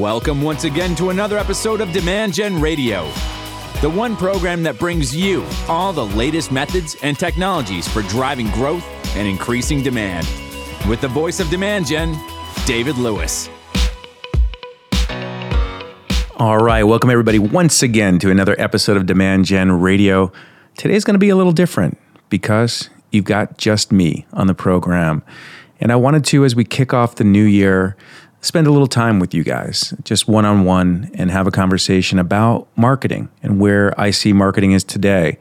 Welcome once again to another episode of Demand Gen Radio, the one program that brings you all the latest methods and technologies for driving growth and increasing demand. With the voice of Demand Gen, David Lewis. All right, welcome everybody once again to another episode of Demand Gen Radio. Today's going to be a little different because you've got just me on the program. And I wanted to, as we kick off the new year, spend a little time with you guys, just one on one, and have a conversation about marketing and where I see marketing is today.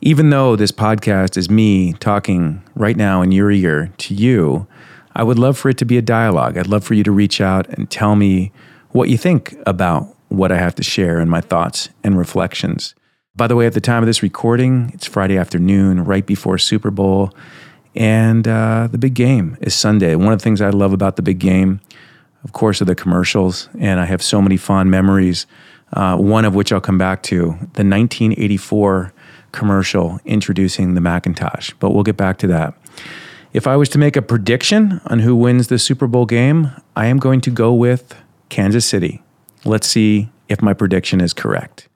Even though this podcast is me talking right now in your ear to you, I would love for it to be a dialogue. I'd love for you to reach out and tell me what you think about what I have to share and my thoughts and reflections. By the way, at the time of this recording, it's Friday afternoon, right before Super Bowl, and uh, the big game is Sunday. One of the things I love about the big game of course, are the commercials, and I have so many fond memories. Uh, one of which I'll come back to the 1984 commercial introducing the Macintosh, but we'll get back to that. If I was to make a prediction on who wins the Super Bowl game, I am going to go with Kansas City. Let's see if my prediction is correct.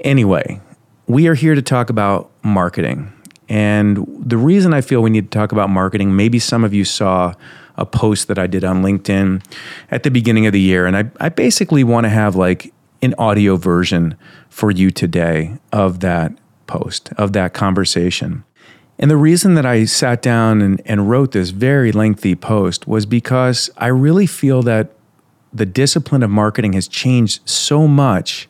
Anyway, we are here to talk about marketing. And the reason I feel we need to talk about marketing, maybe some of you saw a post that I did on LinkedIn at the beginning of the year. And I, I basically want to have like an audio version for you today of that post, of that conversation. And the reason that I sat down and, and wrote this very lengthy post was because I really feel that the discipline of marketing has changed so much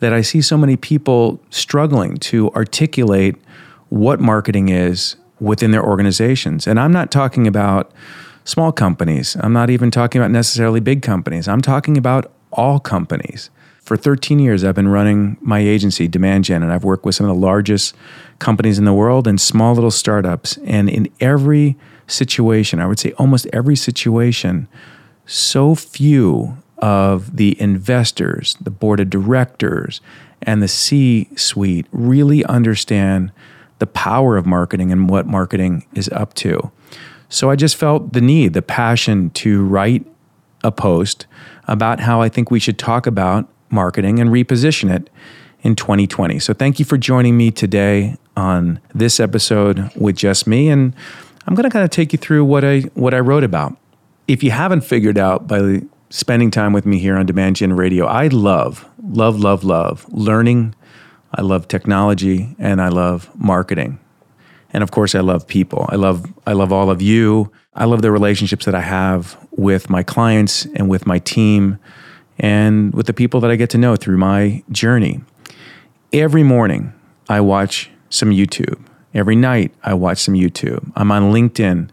that I see so many people struggling to articulate what marketing is within their organizations. And I'm not talking about small companies. I'm not even talking about necessarily big companies. I'm talking about all companies. For 13 years, I've been running my agency, Demand Gen, and I've worked with some of the largest companies in the world and small little startups. And in every situation, I would say almost every situation, so few of the investors, the board of directors, and the C suite really understand the power of marketing and what marketing is up to. So I just felt the need, the passion to write a post about how I think we should talk about marketing and reposition it in 2020. So thank you for joining me today on this episode with just me and I'm going to kind of take you through what I what I wrote about. If you haven't figured out by spending time with me here on Demand Gen Radio, I love love love love learning. I love technology and I love marketing. And of course, I love people. I love I love all of you. I love the relationships that I have with my clients and with my team and with the people that I get to know through my journey. Every morning, I watch some YouTube. Every night, I watch some YouTube. I'm on LinkedIn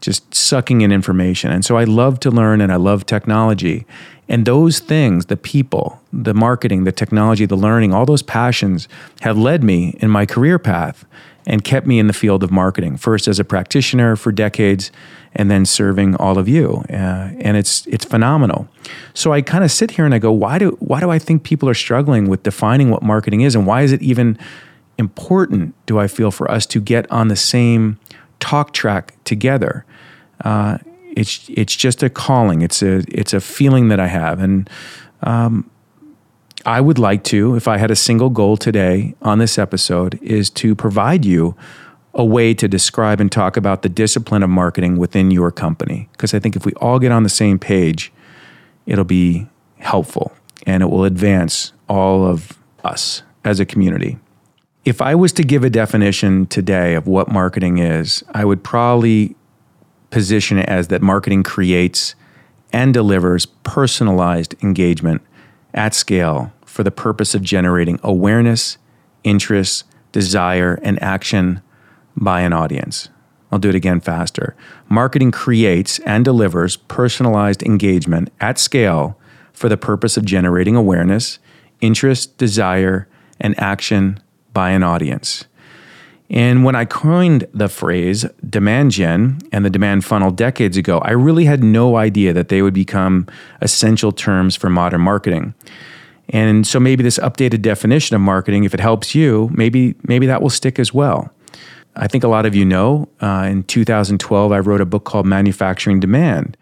just sucking in information. And so I love to learn and I love technology. And those things, the people, the marketing, the technology, the learning, all those passions have led me in my career path and kept me in the field of marketing, first as a practitioner for decades and then serving all of you. Uh, and it's it's phenomenal. So I kind of sit here and I go, why do why do I think people are struggling with defining what marketing is and why is it even important do I feel for us to get on the same talk track together? Uh, it's it's just a calling. It's a it's a feeling that I have, and um, I would like to, if I had a single goal today on this episode, is to provide you a way to describe and talk about the discipline of marketing within your company. Because I think if we all get on the same page, it'll be helpful and it will advance all of us as a community. If I was to give a definition today of what marketing is, I would probably position it as that marketing creates and delivers personalized engagement at scale for the purpose of generating awareness, interest, desire, and action by an audience. I'll do it again faster. Marketing creates and delivers personalized engagement at scale for the purpose of generating awareness, interest, desire, and action by an audience. And when I coined the phrase demand gen and the demand funnel decades ago, I really had no idea that they would become essential terms for modern marketing. And so maybe this updated definition of marketing, if it helps you, maybe maybe that will stick as well. I think a lot of you know. Uh, in 2012, I wrote a book called Manufacturing Demand,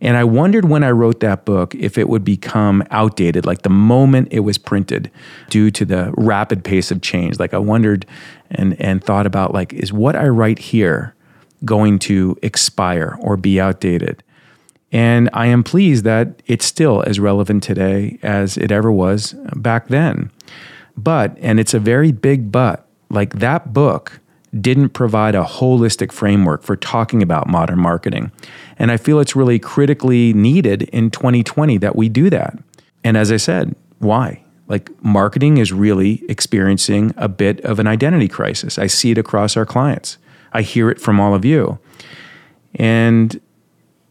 And I wondered when I wrote that book if it would become outdated, like the moment it was printed, due to the rapid pace of change. Like I wondered and, and thought about like, is what I write here going to expire or be outdated? And I am pleased that it's still as relevant today as it ever was back then. But, and it's a very big but, like that book didn't provide a holistic framework for talking about modern marketing. And I feel it's really critically needed in 2020 that we do that. And as I said, why? Like marketing is really experiencing a bit of an identity crisis. I see it across our clients. I hear it from all of you. And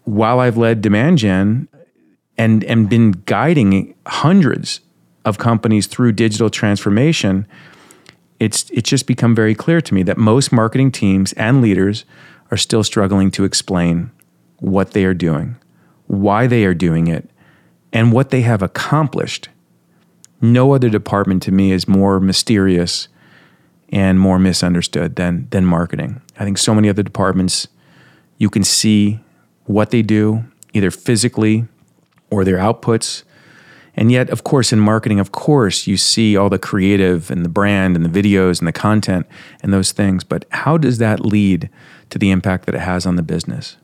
while I've led demand gen and, and been guiding hundreds of companies through digital transformation, it's it's just become very clear to me that most marketing teams and leaders are still struggling to explain what they are doing, why they are doing it, and what they have accomplished. No other department to me is more mysterious and more misunderstood than than marketing. I think so many other departments you can see what they do either physically or their outputs and yet, of course, in marketing, of course, you see all the creative and the brand and the videos and the content and those things. But how does that lead to the impact that it has on the business?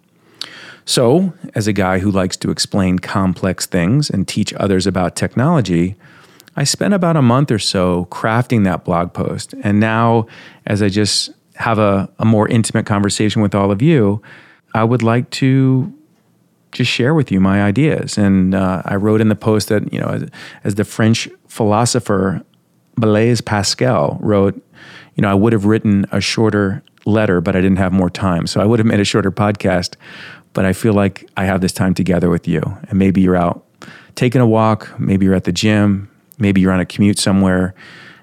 So, as a guy who likes to explain complex things and teach others about technology, I spent about a month or so crafting that blog post. And now, as I just have a, a more intimate conversation with all of you, I would like to just share with you my ideas. And uh, I wrote in the post that, you know, as, as, the French philosopher Blaise Pascal wrote, you know, I would have written a shorter letter, but I didn't have more time. So I would have made a shorter podcast, but I feel like I have this time together with you. And maybe you're out taking a walk, maybe you're at the gym, maybe you're on a commute somewhere.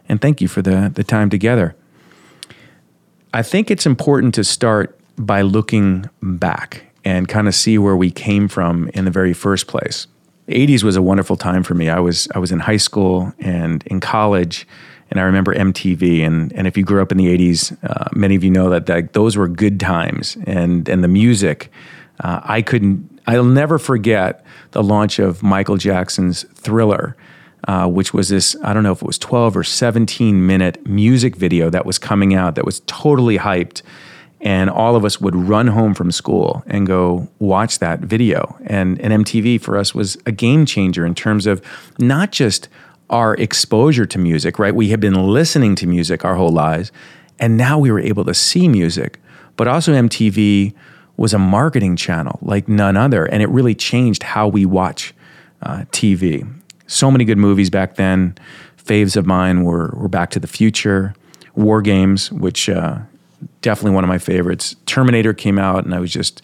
And thank you for the, the time together. I think it's important to start by looking back and kind of see where we came from in the very first place. The 80s was a wonderful time for me. I was I was in high school and in college, and I remember MTV. and And if you grew up in the 80s, uh, many of you know that, that those were good times. And and the music, uh, I couldn't. I'll never forget the launch of Michael Jackson's Thriller. Uh, which was this, I don't know if it was 12 or 17 minute music video that was coming out that was totally hyped and all of us would run home from school and go watch that video. And, and MTV for us was a game changer in terms of not just our exposure to music, right? We had been listening to music our whole lives, and now we were able to see music. But also, MTV was a marketing channel like none other, and it really changed how we watch uh, TV. So many good movies back then. Faves of mine were, were Back to the Future, War Games, which uh, definitely one of my favorites. Terminator came out, and I was just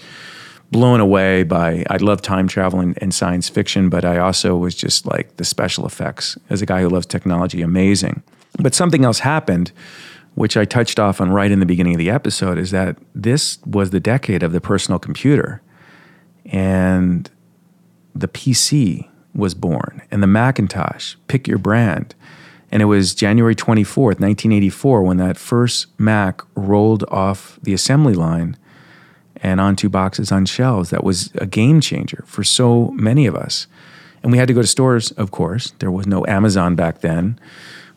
blown away by. I love time travel and, and, science fiction, but I also was just like the special effects. As a guy who loves technology, amazing. But something else happened, which I touched off on right in the beginning of the episode, is that this was the decade of the personal computer, and the PC was born, and the Macintosh. Pick your brand and it was January 24th, 1984, when that first Mac rolled off the assembly line and onto boxes on shelves. That was a game changer for so many of us. And we had to go to stores, of course. There was no Amazon back then.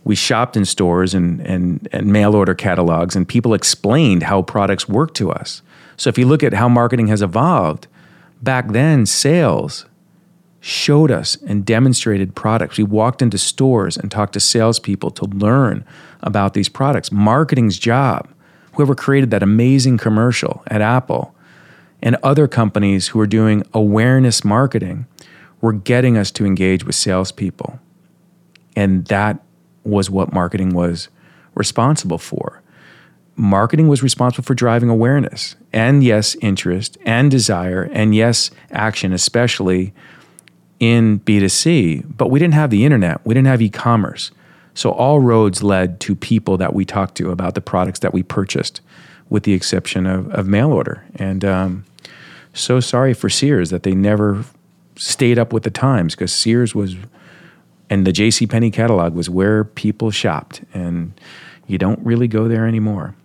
We shopped in stores and, and, and mail order catalogs, and people explained how products worked to us. So if you look at how marketing has evolved, back then, sales showed us and demonstrated products. We walked into stores and talked to salespeople to learn about these products. Marketing's job, whoever created that amazing commercial at Apple and other companies who are doing awareness marketing, were getting us to engage with salespeople. And that was what marketing was responsible for. Marketing was responsible for driving awareness and, yes, interest and desire and, yes, action, especially in B2C, but we didn't have the internet, we didn't have e commerce. So all roads led to people that we talked to about the products that we purchased, with the exception of, of mail order. And um, so sorry for Sears that they never stayed up with the times because Sears was, and the J.C. Penney catalog was where people shopped, and you don't really go there anymore.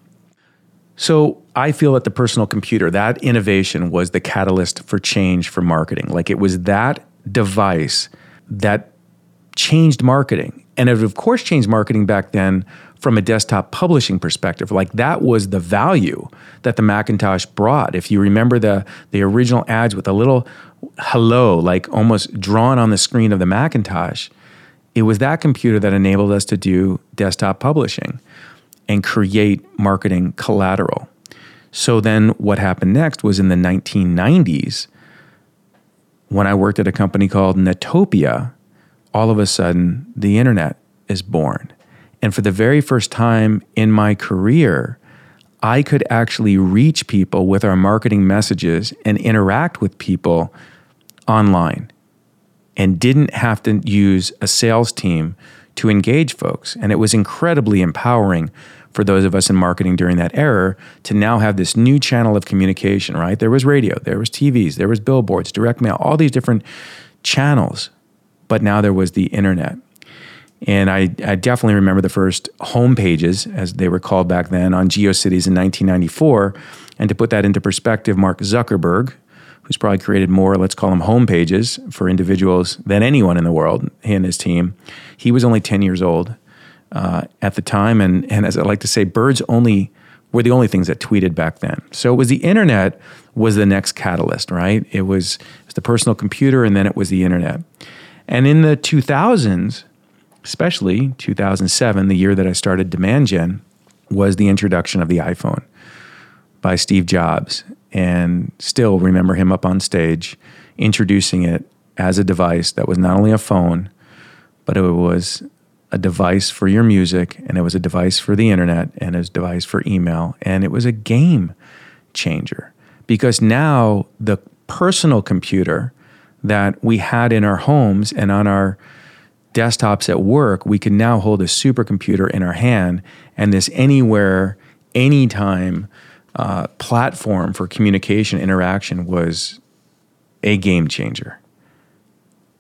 So I feel that the personal computer, that innovation was the catalyst for change for marketing. Like it was that device that changed marketing. And it of course changed marketing back then from a desktop publishing perspective. Like that was the value that the Macintosh brought. If you remember the the original ads with a little hello, like almost drawn on the screen of the Macintosh, it was that computer that enabled us to do desktop publishing and create marketing collateral. So then what happened next was in the 1990s when I worked at a company called Netopia, all of a sudden the internet is born. And for the very first time in my career, I could actually reach people with our marketing messages and interact with people online and didn't have to use a sales team to engage folks. And it was incredibly empowering for those of us in marketing during that era to now have this new channel of communication, right? There was radio, there was TVs, there was billboards, direct mail, all these different channels. But now there was the internet. And I, I definitely remember the first home pages, as they were called back then, on GeoCities in 1994. And to put that into perspective, Mark Zuckerberg, who's probably created more, let's call them home pages for individuals than anyone in the world, he and his team, he was only 10 years old uh, at the time. And, and as I like to say, birds only were the only things that tweeted back then. So it was the internet was the next catalyst, right? It was, it was the personal computer and then it was the internet. And in the 2000s, especially 2007, the year that I started Demand Gen, was the introduction of the iPhone by Steve Jobs. And still remember him up on stage introducing it as a device that was not only a phone, but it was a device for your music, and it was a device for the internet, and it was a device for email, and it was a game changer. Because now the personal computer that we had in our homes and on our desktops at work, we can now hold a supercomputer in our hand and this anywhere, anytime uh, platform for communication interaction was a game changer.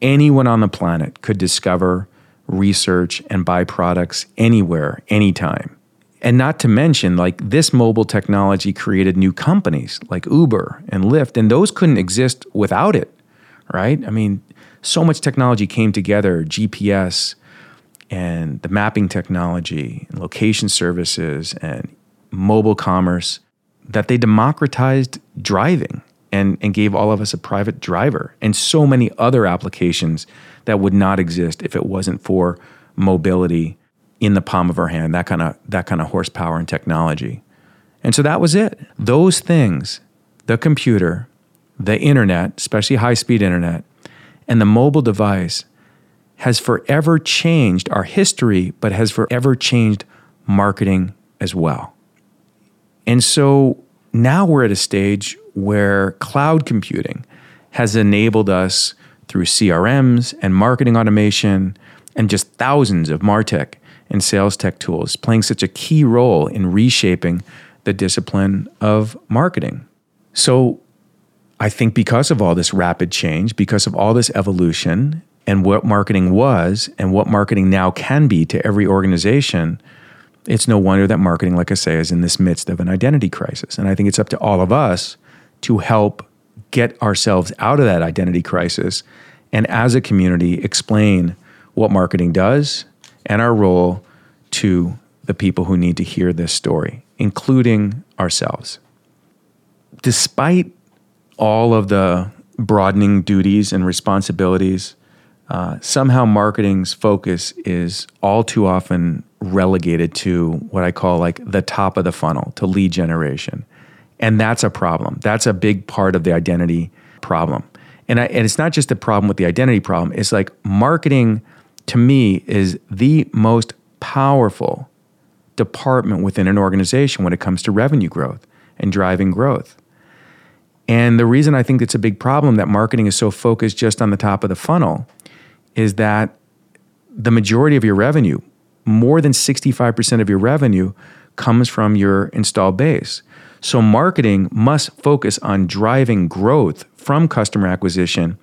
Anyone on the planet could discover, research, and buy products anywhere, anytime. And not to mention, like this mobile technology created new companies like Uber and Lyft, and those couldn't exist without it, right? I mean, so much technology came together GPS and the mapping technology and location services and mobile commerce that they democratized driving and, and gave all of us a private driver and so many other applications that would not exist if it wasn't for mobility in the palm of our hand that kind of that kind of horsepower and technology and so that was it those things the computer the internet especially high speed internet and the mobile device has forever changed our history, but has forever changed marketing as well. And so now we're at a stage where cloud computing has enabled us through CRMs and marketing automation and just thousands of MarTech and sales tech tools playing such a key role in reshaping the discipline of marketing. So I think because of all this rapid change, because of all this evolution and what marketing was and what marketing now can be to every organization, it's no wonder that marketing, like I say, is in this midst of an identity crisis. And I think it's up to all of us to help get ourselves out of that identity crisis and as a community explain what marketing does and our role to the people who need to hear this story, including ourselves. Despite all of the broadening duties and responsibilities, uh, somehow marketing's focus is all too often relegated to what I call like the top of the funnel to lead generation. And that's a problem. That's a big part of the identity problem. And, I, and it's not just a problem with the identity problem, it's like marketing to me is the most powerful department within an organization when it comes to revenue growth and driving growth. And the reason I think it's a big problem that marketing is so focused just on the top of the funnel is that the majority of your revenue, more than 65% of your revenue, comes from your install base. So marketing must focus on driving growth from customer acquisition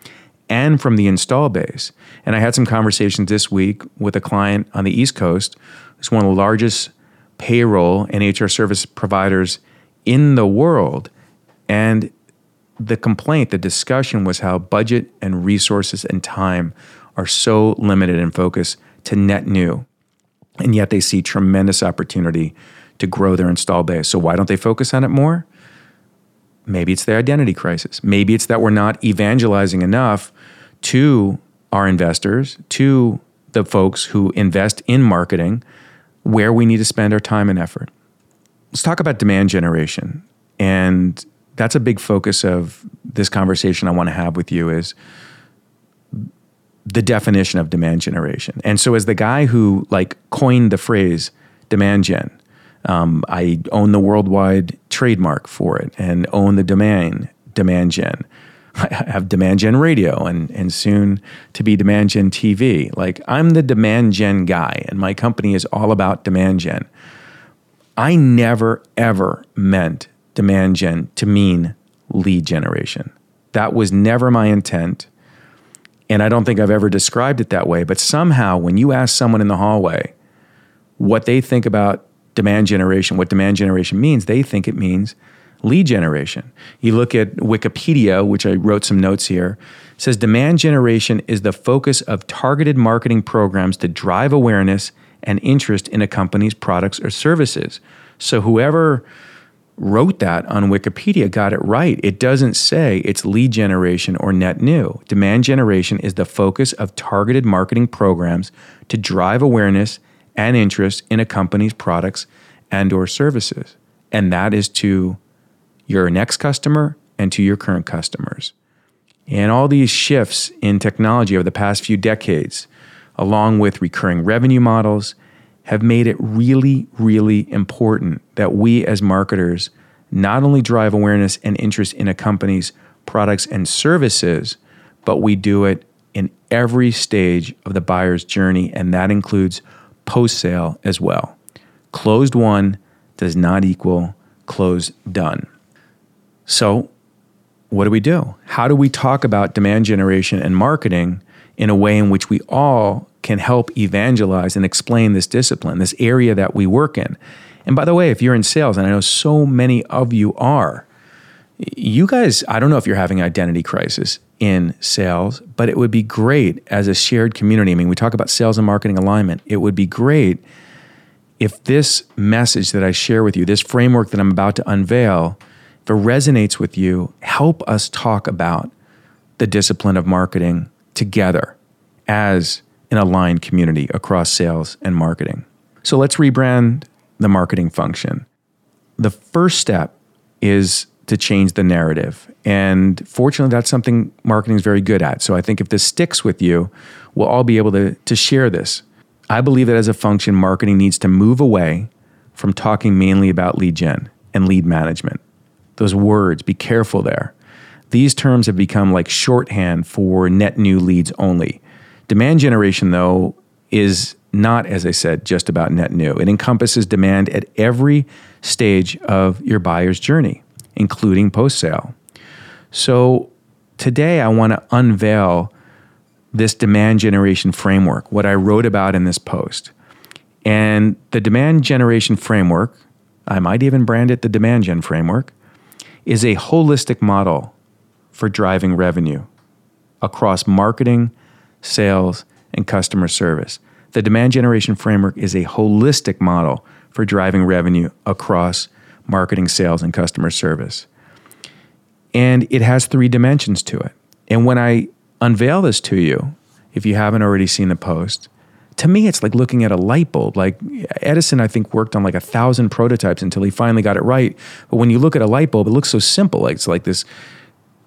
and from the install base. And I had some conversations this week with a client on the East Coast who's one of the largest payroll and HR service providers in the world. And the complaint, the discussion was how budget and resources and time are so limited in focus to net new. And yet they see tremendous opportunity to grow their install base. So why don't they focus on it more? Maybe it's the identity crisis. Maybe it's that we're not evangelizing enough to our investors, to the folks who invest in marketing, where we need to spend our time and effort. Let's talk about demand generation. And that's a big focus of this conversation I want to have with you is the definition of demand generation. And so as the guy who like coined the phrase demand gen, um, I own the worldwide trademark for it and own the domain demand gen. I have Demand Gen Radio and, and soon to be Demand Gen TV. Like, I'm the Demand Gen guy, and my company is all about Demand Gen. I never, ever meant Demand Gen to mean lead generation. That was never my intent. And I don't think I've ever described it that way. But somehow, when you ask someone in the hallway what they think about demand generation, what demand generation means, they think it means lead generation. You look at Wikipedia, which I wrote some notes here, says demand generation is the focus of targeted marketing programs to drive awareness and interest in a company's products or services. So whoever wrote that on Wikipedia got it right. It doesn't say it's lead generation or net new. Demand generation is the focus of targeted marketing programs to drive awareness and interest in a company's products and or services. And that is to your next customer and to your current customers. And all these shifts in technology over the past few decades, along with recurring revenue models, have made it really, really important that we as marketers not only drive awareness and interest in a company's products and services, but we do it in every stage of the buyer's journey, and that includes post sale as well. Closed won does not equal closed done. So, what do we do? How do we talk about demand generation and marketing in a way in which we all can help evangelize and explain this discipline, this area that we work in? And by the way, if you're in sales, and I know so many of you are, you guys, I don't know if you're having identity crisis in sales, but it would be great as a shared community. I mean, we talk about sales and marketing alignment. It would be great if this message that I share with you, this framework that I'm about to unveil, if it resonates with you, help us talk about the discipline of marketing together as an aligned community across sales and marketing. So let's rebrand the marketing function. The first step is to change the narrative. And fortunately, that's something marketing is very good at. So I think if this sticks with you, we'll all be able to, to share this. I believe that as a function, marketing needs to move away from talking mainly about lead gen and lead management those words, be careful there. These terms have become like shorthand for net new leads only. Demand generation, though, is not, as I said, just about net new. It encompasses demand at every stage of your buyer's journey, including post sale. So today I want to unveil this demand generation framework, what I wrote about in this post. And the demand generation framework, I might even brand it the demand gen framework, is a holistic model for driving revenue across marketing, sales, and customer service. The demand generation framework is a holistic model for driving revenue across marketing, sales, and customer service. And it has three dimensions to it. And when I unveil this to you, if you haven't already seen the post, to me, it's like looking at a light bulb. Like Edison, I think, worked on like a thousand prototypes until he finally got it right. But when you look at a light bulb, it looks so simple. Like it's like this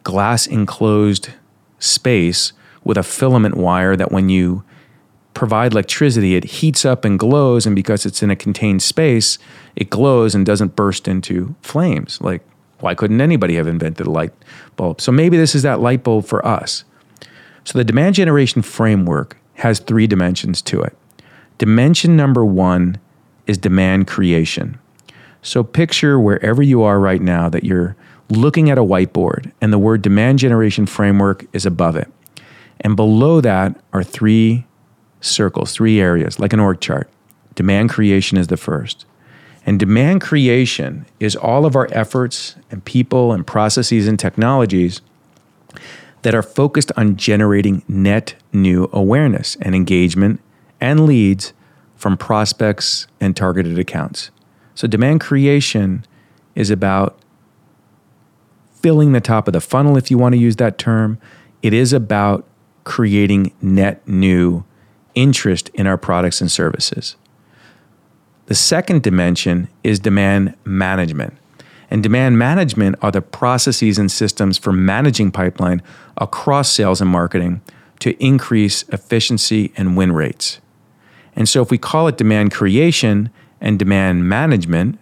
glass enclosed space with a filament wire that when you provide electricity, it heats up and glows. And because it's in a contained space, it glows and doesn't burst into flames. Like, why couldn't anybody have invented a light bulb? So maybe this is that light bulb for us. So the demand generation framework has three dimensions to it. Dimension number one is demand creation. So picture wherever you are right now that you're looking at a whiteboard and the word demand generation framework is above it. And below that are three circles, three areas, like an org chart. Demand creation is the first. And demand creation is all of our efforts and people and processes and technologies that are focused on generating net new awareness and engagement and leads from prospects and targeted accounts. So, demand creation is about filling the top of the funnel, if you want to use that term. It is about creating net new interest in our products and services. The second dimension is demand management. And demand management are the processes and systems for managing pipeline across sales and marketing to increase efficiency and win rates. And so, if we call it demand creation and demand management,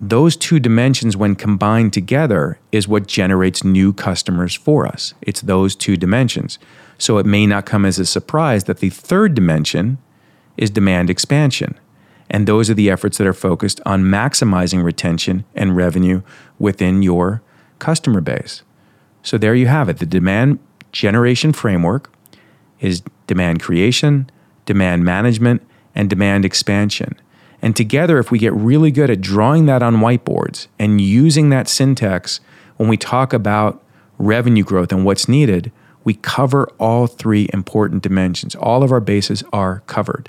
those two dimensions, when combined together, is what generates new customers for us. It's those two dimensions. So, it may not come as a surprise that the third dimension is demand expansion. And those are the efforts that are focused on maximizing retention and revenue within your customer base. So there you have it. The demand generation framework is demand creation, demand management, and demand expansion. And together, if we get really good at drawing that on whiteboards and using that syntax when we talk about revenue growth and what's needed, we cover all three important dimensions. All of our bases are covered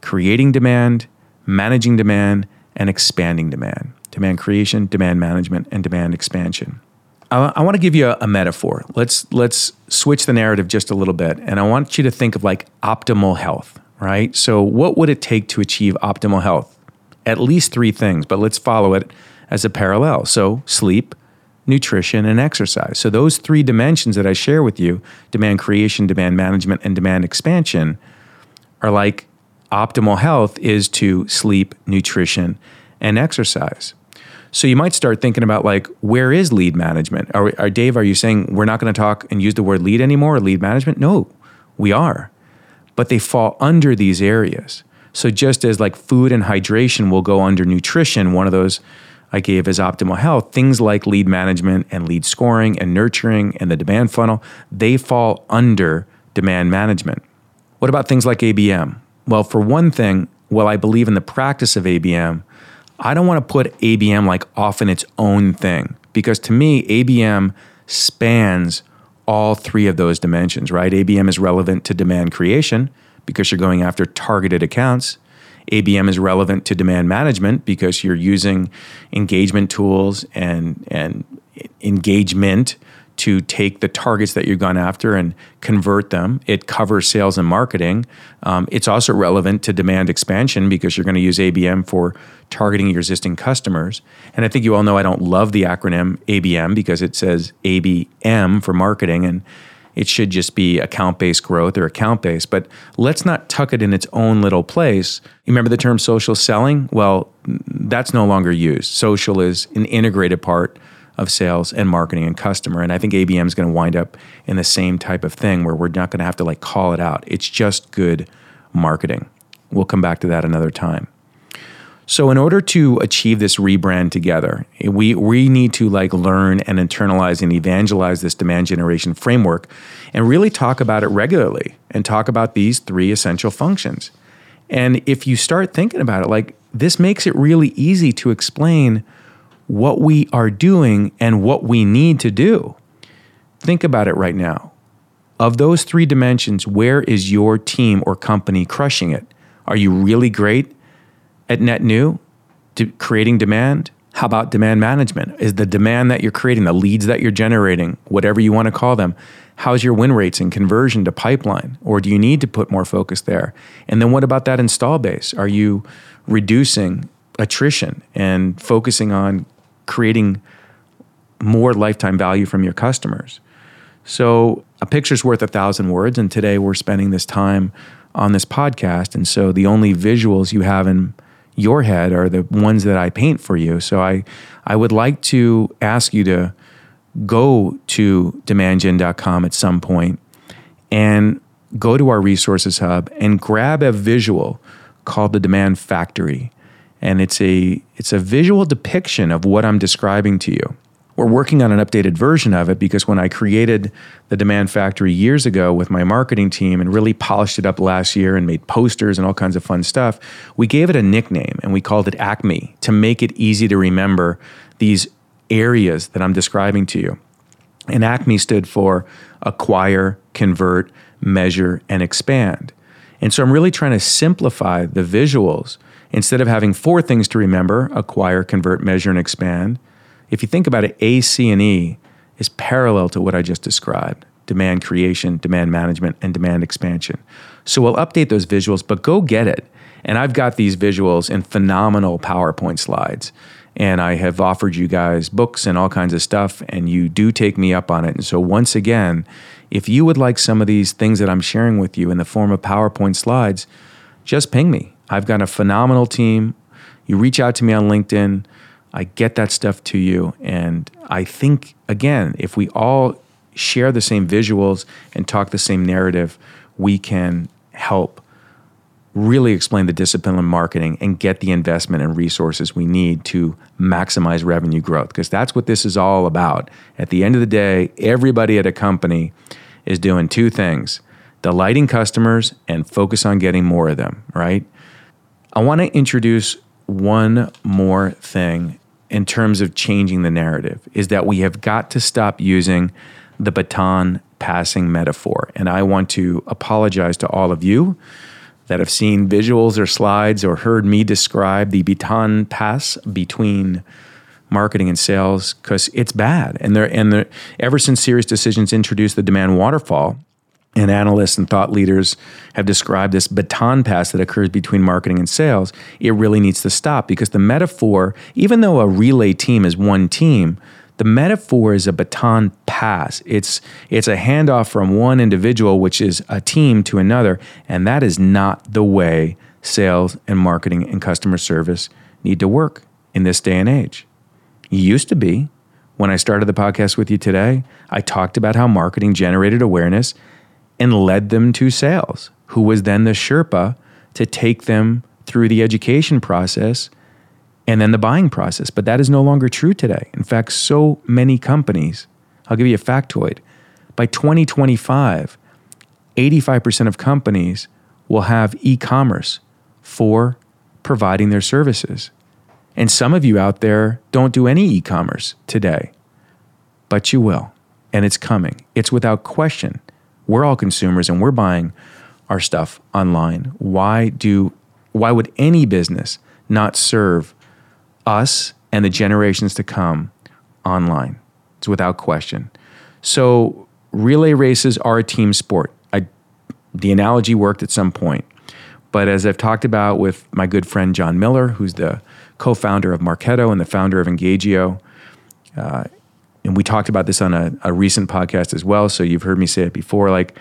creating demand, managing demand, and expanding demand demand creation, demand management, and demand expansion. I, I want to give you a, a metaphor. Let's, let's switch the narrative just a little bit. And I want you to think of like optimal health, right? So, what would it take to achieve optimal health? At least three things, but let's follow it as a parallel. So, sleep, nutrition, and exercise. So, those three dimensions that I share with you demand creation, demand management, and demand expansion are like optimal health is to sleep, nutrition, and exercise. So you might start thinking about like, where is lead management? Are, are Dave, are you saying we're not going to talk and use the word lead anymore or lead management? No, we are. But they fall under these areas. So just as like food and hydration will go under nutrition, one of those I gave as optimal health, things like lead management and lead scoring and nurturing and the demand funnel, they fall under demand management. What about things like ABM? Well, for one thing, while I believe in the practice of ABM, I don't want to put ABM like off in its own thing because to me, ABM spans all three of those dimensions, right? ABM is relevant to demand creation because you're going after targeted accounts. ABM is relevant to demand management because you're using engagement tools and, and engagement to take the targets that you've gone after and convert them. It covers sales and marketing. Um, it's also relevant to demand expansion because you're going to use ABM for targeting your existing customers. And I think you all know I don't love the acronym ABM because it says ABM for marketing and it should just be account based growth or account based. But let's not tuck it in its own little place. You remember the term social selling? Well, that's no longer used. Social is an integrated part of sales and marketing and customer. And I think ABM is going to wind up in the same type of thing where we're not going to have to like call it out. It's just good marketing. We'll come back to that another time. So in order to achieve this rebrand together, we we need to like learn and internalize and evangelize this demand generation framework and really talk about it regularly and talk about these three essential functions. And if you start thinking about it like this makes it really easy to explain what we are doing and what we need to do. Think about it right now. Of those three dimensions, where is your team or company crushing it? Are you really great at net new, creating demand? How about demand management? Is the demand that you're creating, the leads that you're generating, whatever you want to call them, how's your win rates and conversion to pipeline? Or do you need to put more focus there? And then what about that install base? Are you reducing attrition and focusing on creating more lifetime value from your customers. So a picture's worth a thousand words, and today we're spending this time on this podcast, and so the only visuals you have in your head are the ones that I paint for you. So I I would like to ask you to go to demandgen.com at some point and go to our resources hub and grab a visual called the demand factory and it's a it's a visual depiction of what I'm describing to you. We're working on an updated version of it because when I created the Demand Factory years ago with my marketing team and really polished it up last year and made posters and all kinds of fun stuff, we gave it a nickname and we called it Acme to make it easy to remember these areas that I'm describing to you. And Acme stood for acquire, convert, measure, and expand. And so I'm really trying to simplify the visuals. Instead of having four things to remember acquire, convert, measure, and expand if you think about it, A, C, and E is parallel to what I just described demand creation, demand management, and demand expansion. So we'll update those visuals, but go get it. And I've got these visuals in phenomenal PowerPoint slides. And I have offered you guys books and all kinds of stuff, and you do take me up on it. And so, once again, if you would like some of these things that I'm sharing with you in the form of PowerPoint slides, just ping me. I've got a phenomenal team. You reach out to me on LinkedIn. I get that stuff to you. And I think, again, if we all share the same visuals and talk the same narrative, we can help really explain the discipline of marketing and get the investment and resources we need to maximize revenue growth. Because that's what this is all about. At the end of the day, everybody at a company is doing two things delighting customers and focus on getting more of them, right? I want to introduce one more thing in terms of changing the narrative is that we have got to stop using the baton passing metaphor. And I want to apologize to all of you that have seen visuals or slides or heard me describe the baton pass between marketing and sales because it's bad. And there and ever since SiriusDecisions introduced the demand waterfall, and analysts and thought leaders have described this baton pass that occurs between marketing and sales, it really needs to stop because the metaphor, even though a relay team is one team, the metaphor is a baton pass. It's it's a handoff from one individual, which is a team, to another, and that is not the way sales and marketing and customer service need to work in this day and age. It used to be. When I started the podcast with you today, I talked about how marketing generated awareness and led them to sales, who was then the Sherpa to take them through the education process and then the buying process. But that is no longer true today. In fact, so many companies, I'll give you a factoid, by 2025, 85% of companies will have e commerce for providing their services. And some of you out there don't do any e commerce today, but you will. And it's coming. It's without question we're all consumers and we're buying our stuff online. Why do why would any business not serve us and the generations to come online? It's without question. So relay races are a team sport. I, the analogy worked at some point. But as I've talked about with my good friend Jon Miller, who's the co founder of Marketo and the founder of Engagio, uh, and we talked about this on a, a recent podcast as well. So you've heard me say it before. Like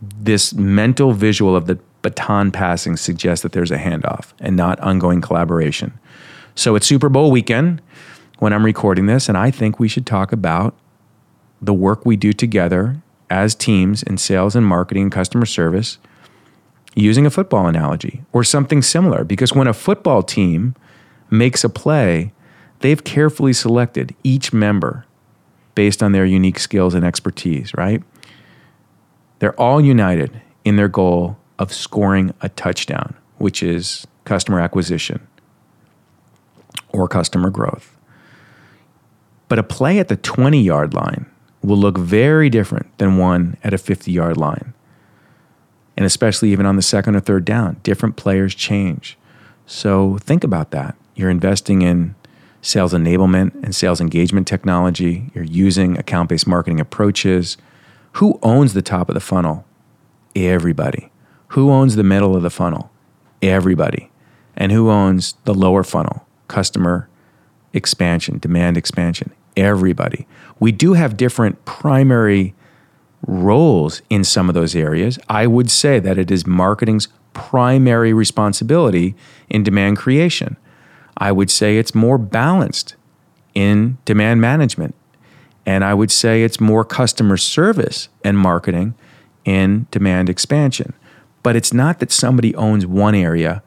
this mental visual of the baton passing suggests that there's a handoff and not ongoing collaboration. So it's Super Bowl weekend when I'm recording this, and I think we should talk about the work we do together as teams in sales and marketing and customer service using a football analogy or something similar. Because when a football team makes a play, they've carefully selected each member based on their unique skills and expertise, right? They're all united in their goal of scoring a touchdown, which is customer acquisition or customer growth. But a play at the 20 yard line will look very different than one at a 50 yard line. And especially even on the second or third down, different players change. So think about that. You're investing in sales enablement and sales engagement technology. You're using account based marketing approaches. Who owns the top of the funnel? Everybody. Who owns the middle of the funnel? Everybody. And who owns the lower funnel? Customer expansion, demand expansion. Everybody. We do have different primary roles in some of those areas. I would say that it is marketing's primary responsibility in demand creation. I would say it's more balanced in demand management. And I would say it's more customer service and marketing in demand expansion. But it's not that somebody owns one area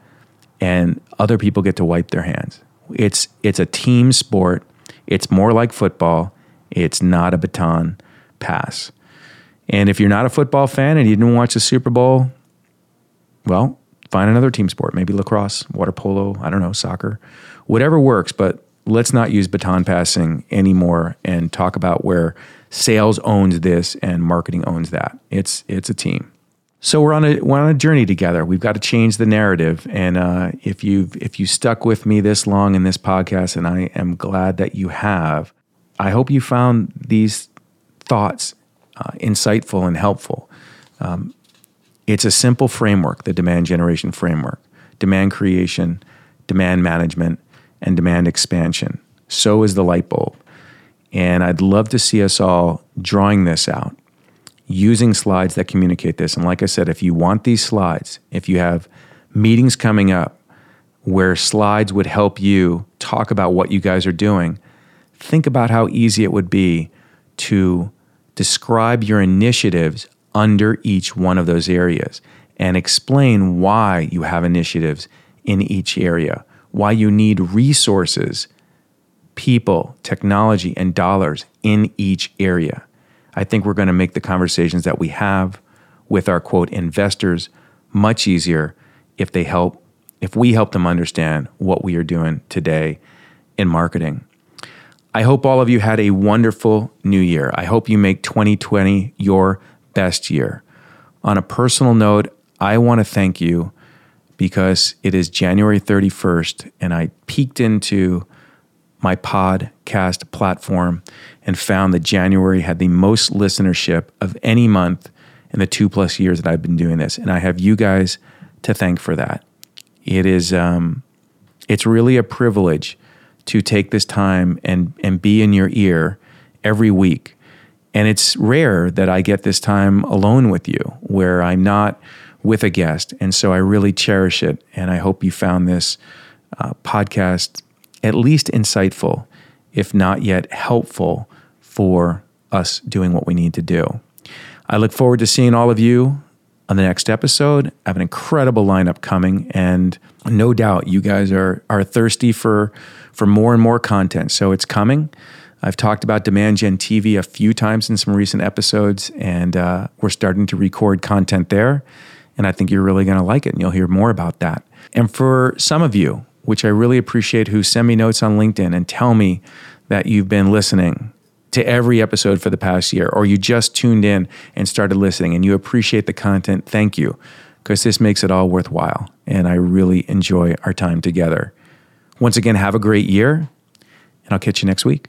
and other people get to wipe their hands. It's, it's a team sport. It's more like football. It's not a baton pass. And if you're not a football fan and you didn't watch the Super Bowl, well, find another team sport, maybe lacrosse, water polo, I don't know, soccer, whatever works. But let's not use baton passing anymore and talk about where sales owns this and marketing owns that. It's it's a team. So we're on a we're on a journey together. We've got to change the narrative. And uh, if you if you stuck with me this long in this podcast, and I am glad that you have, I hope you found these thoughts uh, insightful and helpful. Um, it's a simple framework, the demand generation framework, demand creation, demand management, and demand expansion. So is the light bulb. And I'd love to see us all drawing this out, using slides that communicate this. And like I said, if you want these slides, if you have meetings coming up where slides would help you talk about what you guys are doing, think about how easy it would be to describe your initiatives under each one of those areas and explain why you have initiatives in each area, why you need resources, people, technology, and dollars in each area. I think we're going to make the conversations that we have with our quote investors much easier if they help if we help them understand what we are doing today in marketing. I hope all of you had a wonderful new year. I hope you make 2020 your best year. On a personal note, I want to thank you because it is January 31st and I peeked into my podcast platform and found that January had the most listenership of any month in the two plus years that I've been doing this. And I have you guys to thank for that. It is, um, it's really a privilege to take this time and, and be in your ear every week. And it's rare that I get this time alone with you where I'm not with a guest. And so I really cherish it. And I hope you found this uh, podcast at least insightful, if not yet helpful for us doing what we need to do. I look forward to seeing all of you on the next episode. I have an incredible lineup coming, and no doubt you guys are are thirsty for for more and more content. So it's coming. I've talked about Demand Gen TV a few times in some recent episodes, and uh, we're starting to record content there. And I think you're really going to like it, and you'll hear more about that. And for some of you, which I really appreciate, who send me notes on LinkedIn and tell me that you've been listening to every episode for the past year, or you just tuned in and started listening and you appreciate the content, thank you, because this makes it all worthwhile. And I really enjoy our time together. Once again, have a great year, and I'll catch you next week.